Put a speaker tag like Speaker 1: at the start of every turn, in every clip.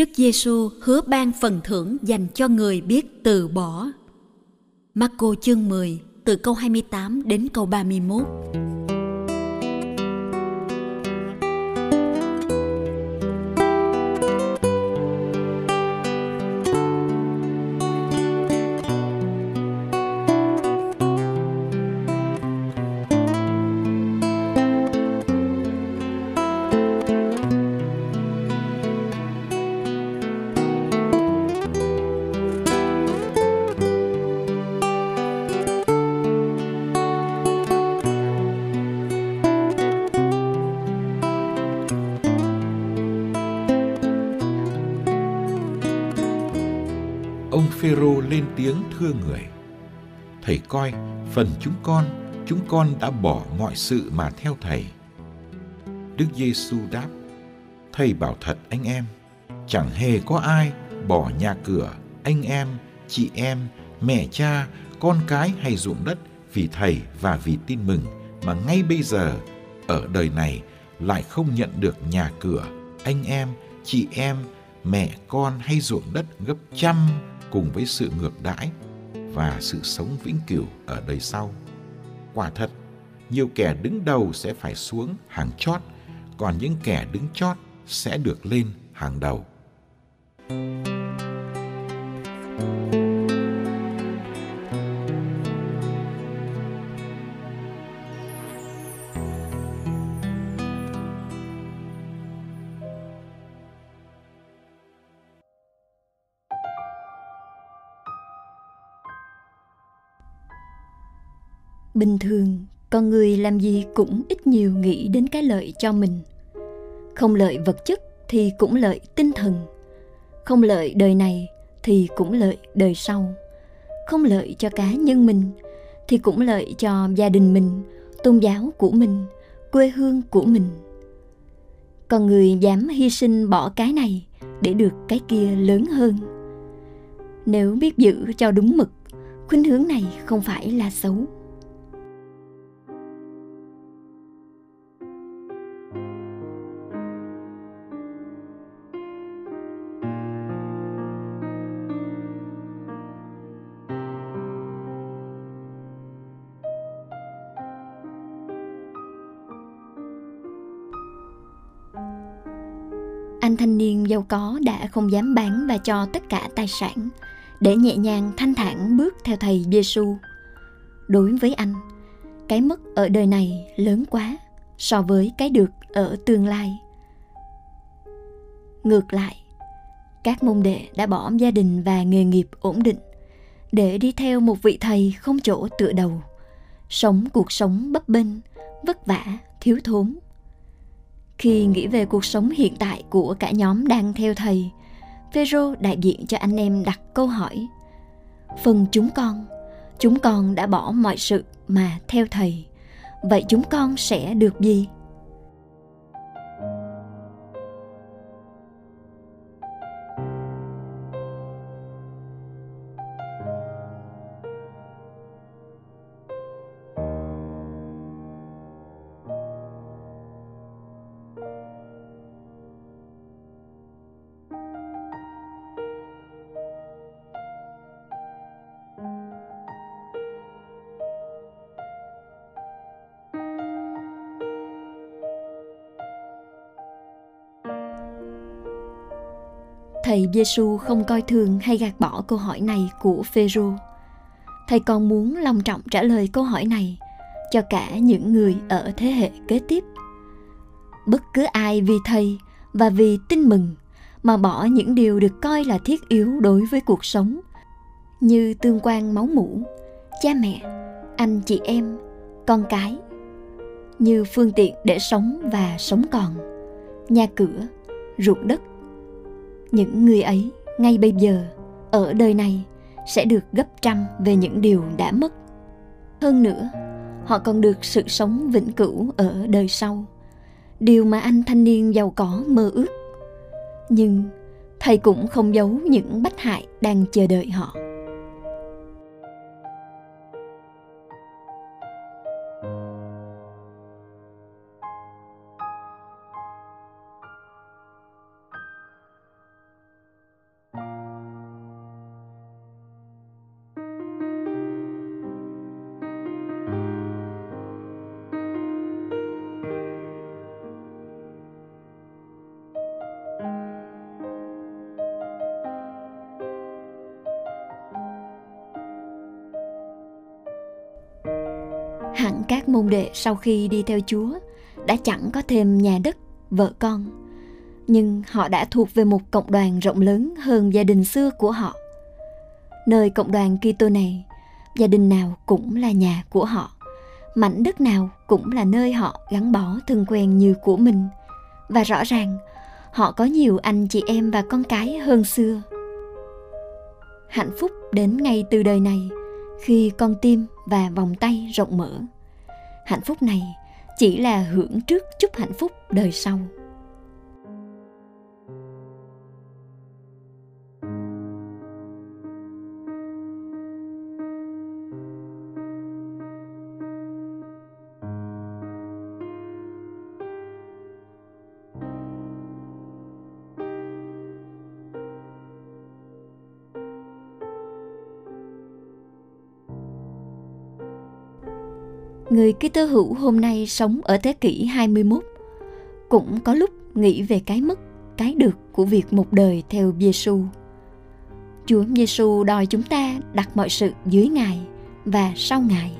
Speaker 1: Đức Giêsu hứa ban phần thưởng dành cho người biết từ bỏ. Marco chương 10 từ câu 28 đến câu 31.
Speaker 2: Thưa người: Thầy coi, phần chúng con, chúng con đã bỏ mọi sự mà theo thầy. Đức Giêsu đáp: Thầy bảo thật anh em, chẳng hề có ai bỏ nhà cửa, anh em, chị em, mẹ cha, con cái hay ruộng đất vì thầy và vì tin mừng mà ngay bây giờ ở đời này lại không nhận được nhà cửa, anh em, chị em, mẹ con hay ruộng đất gấp trăm cùng với sự ngược đãi và sự sống vĩnh cửu ở đời sau. Quả thật, nhiều kẻ đứng đầu sẽ phải xuống hàng chót, còn những kẻ đứng chót sẽ được lên hàng đầu.
Speaker 3: Bình thường, con người làm gì cũng ít nhiều nghĩ đến cái lợi cho mình. Không lợi vật chất thì cũng lợi tinh thần. Không lợi đời này thì cũng lợi đời sau. Không lợi cho cá nhân mình thì cũng lợi cho gia đình mình, tôn giáo của mình, quê hương của mình. Con người dám hy sinh bỏ cái này để được cái kia lớn hơn. Nếu biết giữ cho đúng mực, khuynh hướng này không phải là xấu. Anh thanh niên giàu có đã không dám bán và cho tất cả tài sản để nhẹ nhàng thanh thản bước theo thầy Giêsu. Đối với anh, cái mất ở đời này lớn quá so với cái được ở tương lai. Ngược lại, các môn đệ đã bỏ gia đình và nghề nghiệp ổn định để đi theo một vị thầy không chỗ tựa đầu, sống cuộc sống bấp bênh, vất vả, thiếu thốn khi nghĩ về cuộc sống hiện tại của cả nhóm đang theo thầy, Phêrô đại diện cho anh em đặt câu hỏi: "Phần chúng con, chúng con đã bỏ mọi sự mà theo thầy, vậy chúng con sẽ được gì?" Thầy Giêsu không coi thường hay gạt bỏ câu hỏi này của Phêrô. Thầy còn muốn long trọng trả lời câu hỏi này cho cả những người ở thế hệ kế tiếp. Bất cứ ai vì thầy và vì tin mừng mà bỏ những điều được coi là thiết yếu đối với cuộc sống như tương quan máu mủ, cha mẹ, anh chị em, con cái như phương tiện để sống và sống còn, nhà cửa, ruộng đất. Những người ấy ngay bây giờ ở đời này sẽ được gấp trăm về những điều đã mất. Hơn nữa, họ còn được sự sống vĩnh cửu ở đời sau. Điều mà anh thanh niên giàu có mơ ước. Nhưng thầy cũng không giấu những bất hại đang chờ đợi họ. Hẳn các môn đệ sau khi đi theo Chúa đã chẳng có thêm nhà đất, vợ con, nhưng họ đã thuộc về một cộng đoàn rộng lớn hơn gia đình xưa của họ. Nơi cộng đoàn Kitô này, gia đình nào cũng là nhà của họ, mảnh đất nào cũng là nơi họ gắn bó thân quen như của mình. Và rõ ràng, họ có nhiều anh chị em và con cái hơn xưa. Hạnh phúc đến ngay từ đời này khi con tim và vòng tay rộng mở. Hạnh phúc này chỉ là hưởng trước chút hạnh phúc đời sau. Người Kitô hữu hôm nay sống ở thế kỷ 21 cũng có lúc nghĩ về cái mất, cái được của việc một đời theo Giêsu. Chúa Giêsu đòi chúng ta đặt mọi sự dưới Ngài và sau Ngài.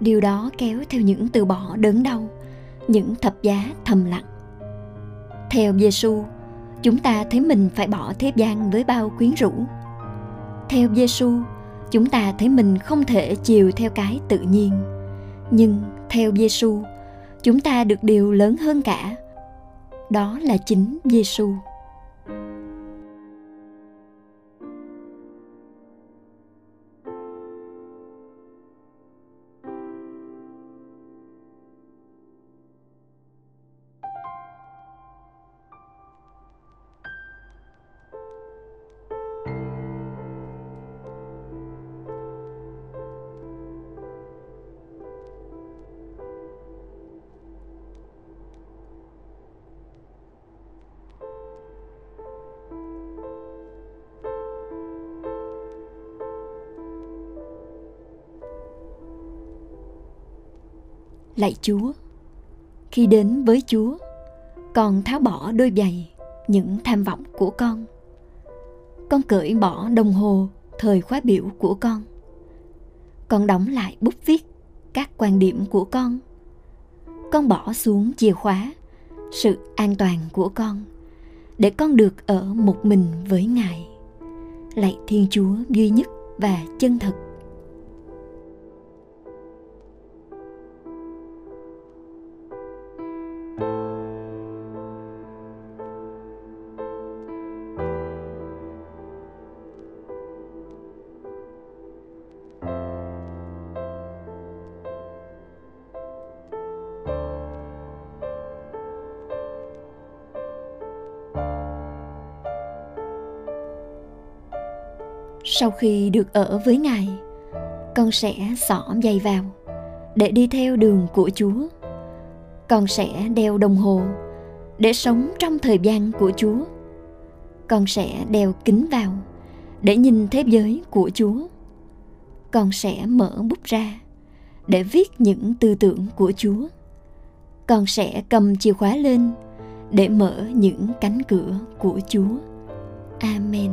Speaker 3: Điều đó kéo theo những từ bỏ đớn đau, những thập giá thầm lặng. Theo Giêsu, chúng ta thấy mình phải bỏ thế gian với bao quyến rũ. Theo Giêsu, chúng ta thấy mình không thể chiều theo cái tự nhiên. Nhưng theo Giêsu chúng ta được điều lớn hơn cả. Đó là chính Giêsu lạy chúa. Khi đến với chúa, con tháo bỏ đôi giày, những tham vọng của con. Con cởi bỏ đồng hồ thời khóa biểu của con. Con đóng lại bút viết các quan điểm của con. Con bỏ xuống chìa khóa sự an toàn của con, để con được ở một mình với ngài. Lạy thiên chúa duy nhất và chân thật. Sau khi được ở với ngài. Con sẽ xỏ giày vào, để đi theo đường của chúa. Con sẽ đeo đồng hồ, để sống trong thời gian của chúa. Con sẽ đeo kính vào, để nhìn thế giới của chúa. Con sẽ mở bút ra, để viết những tư tưởng của chúa. Con sẽ cầm chìa khóa lên, để mở những cánh cửa của Chúa. Amen.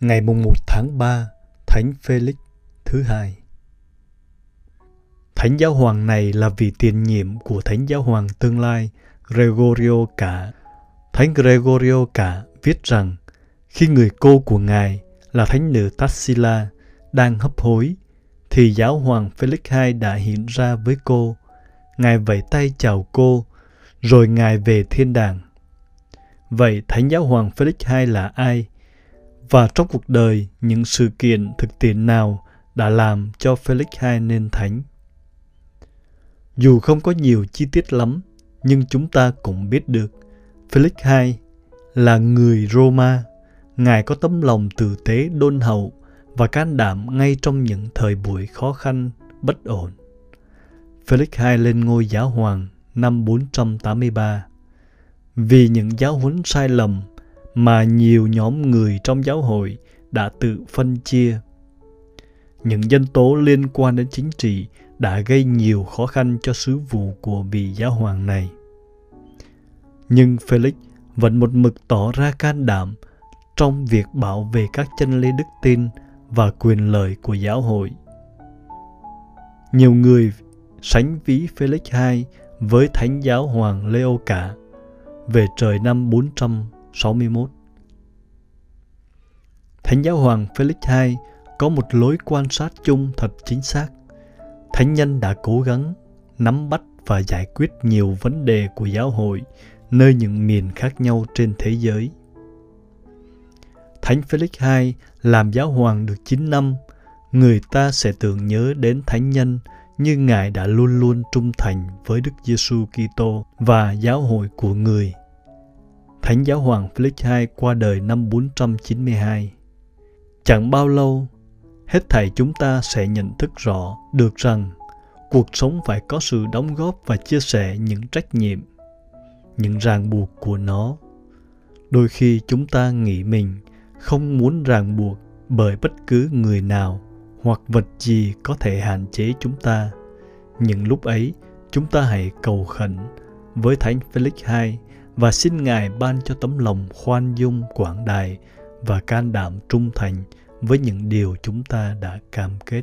Speaker 4: Ngày mùng 1 tháng 3, Thánh Felix thứ hai. Thánh giáo hoàng này là vị tiền nhiệm của Thánh giáo hoàng tương lai Gregorio Cả. Thánh Gregorio Cả viết rằng khi người cô của ngài là thánh nữ Tassila đang hấp hối thì giáo hoàng Felix II đã hiện ra với cô. Ngài vẫy tay chào cô, rồi ngài về thiên đàng. Vậy thánh giáo hoàng Felix II là ai? Và trong cuộc đời, những sự kiện thực tiễn nào đã làm cho Felix II nên thánh? Dù không có nhiều chi tiết lắm, nhưng chúng ta cũng biết được Felix II là người Roma. Ngài có tấm lòng tử tế đôn hậu và can đảm ngay trong những thời buổi khó khăn, bất ổn. Felix II lên ngôi giáo hoàng năm 483. Vì những giáo huấn sai lầm mà nhiều nhóm người trong giáo hội đã tự phân chia. Những nhân tố liên quan đến chính trị đã gây nhiều khó khăn cho sứ vụ của vị giáo hoàng này. Nhưng Felix vẫn một mực tỏ ra can đảm trong việc bảo vệ các chân lý đức tin và quyền lợi của giáo hội. Nhiều người sánh ví Felix II với Thánh giáo hoàng Leo cả về trời năm 461. Thánh giáo hoàng Felix II có một lối quan sát chung thật chính xác. Thánh nhân đã cố gắng nắm bắt và giải quyết nhiều vấn đề của giáo hội nơi những miền khác nhau trên thế giới. Thánh Felix II làm giáo hoàng được 9 năm, người ta sẽ tưởng nhớ đến thánh nhân như Ngài đã luôn luôn trung thành với Đức Giêsu Kitô và giáo hội của người. Thánh giáo hoàng Felix II qua đời năm 492. Chẳng bao lâu, hết thảy chúng ta sẽ nhận thức rõ được rằng cuộc sống phải có sự đóng góp và chia sẻ những trách nhiệm, những ràng buộc của nó. Đôi khi chúng ta nghĩ mình không muốn ràng buộc bởi bất cứ người nào hoặc vật gì có thể hạn chế chúng ta. Những lúc ấy, chúng ta hãy cầu khẩn với Thánh Felix II và xin Ngài ban cho tấm lòng khoan dung quảng đại và can đảm trung thành với những điều chúng ta đã cam kết.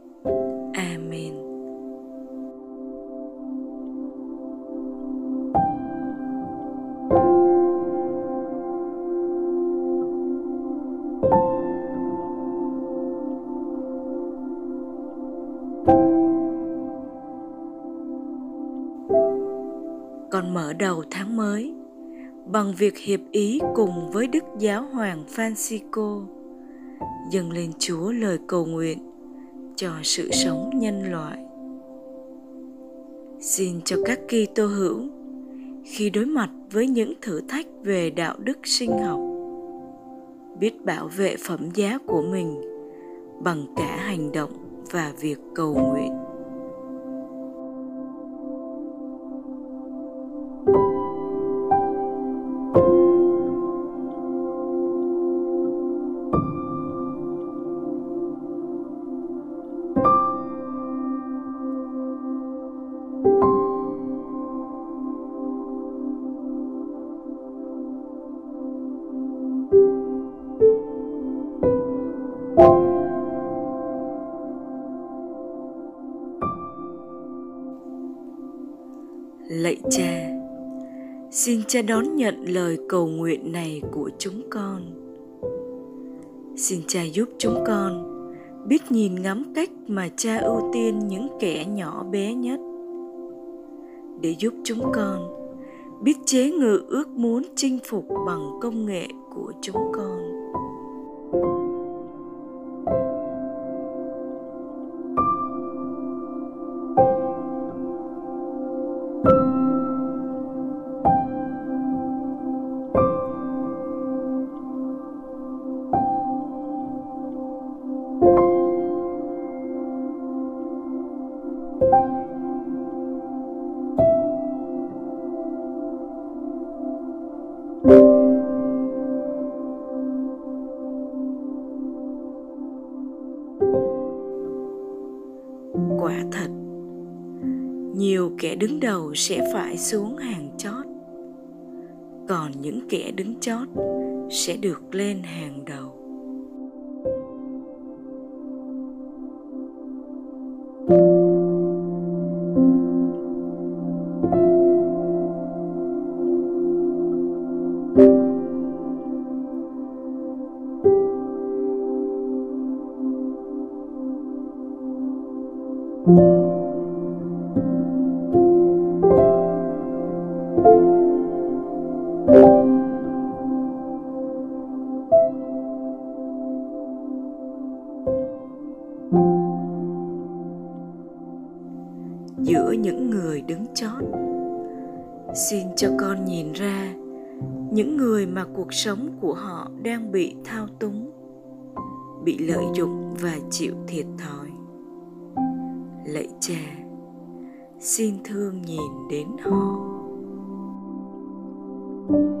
Speaker 5: Amen. Con mở đầu tháng mới, bằng việc hiệp ý cùng với Đức Giáo Hoàng Francisco, dâng lên Chúa lời cầu nguyện cho sự sống nhân loại. Xin cho các kỳ tô hữu, khi đối mặt với những thử thách về đạo đức sinh học, biết bảo vệ phẩm giá của mình bằng cả hành động và việc cầu nguyện lạy cha. Xin cha đón nhận lời cầu nguyện này của chúng con. Xin cha giúp chúng con biết nhìn ngắm cách mà cha ưu tiên những kẻ nhỏ bé nhất. Để giúp chúng con biết chế ngự ước muốn chinh phục bằng công nghệ của chúng con. Đứng đầu sẽ phải xuống hàng chót. Còn những kẻ đứng chót sẽ được lên hàng đầu. giữa cho con nhìn ra những người mà cuộc sống của họ đang bị thao túng, bị lợi dụng và chịu thiệt thòi. Lạy cha, xin thương nhìn đến họ. lạy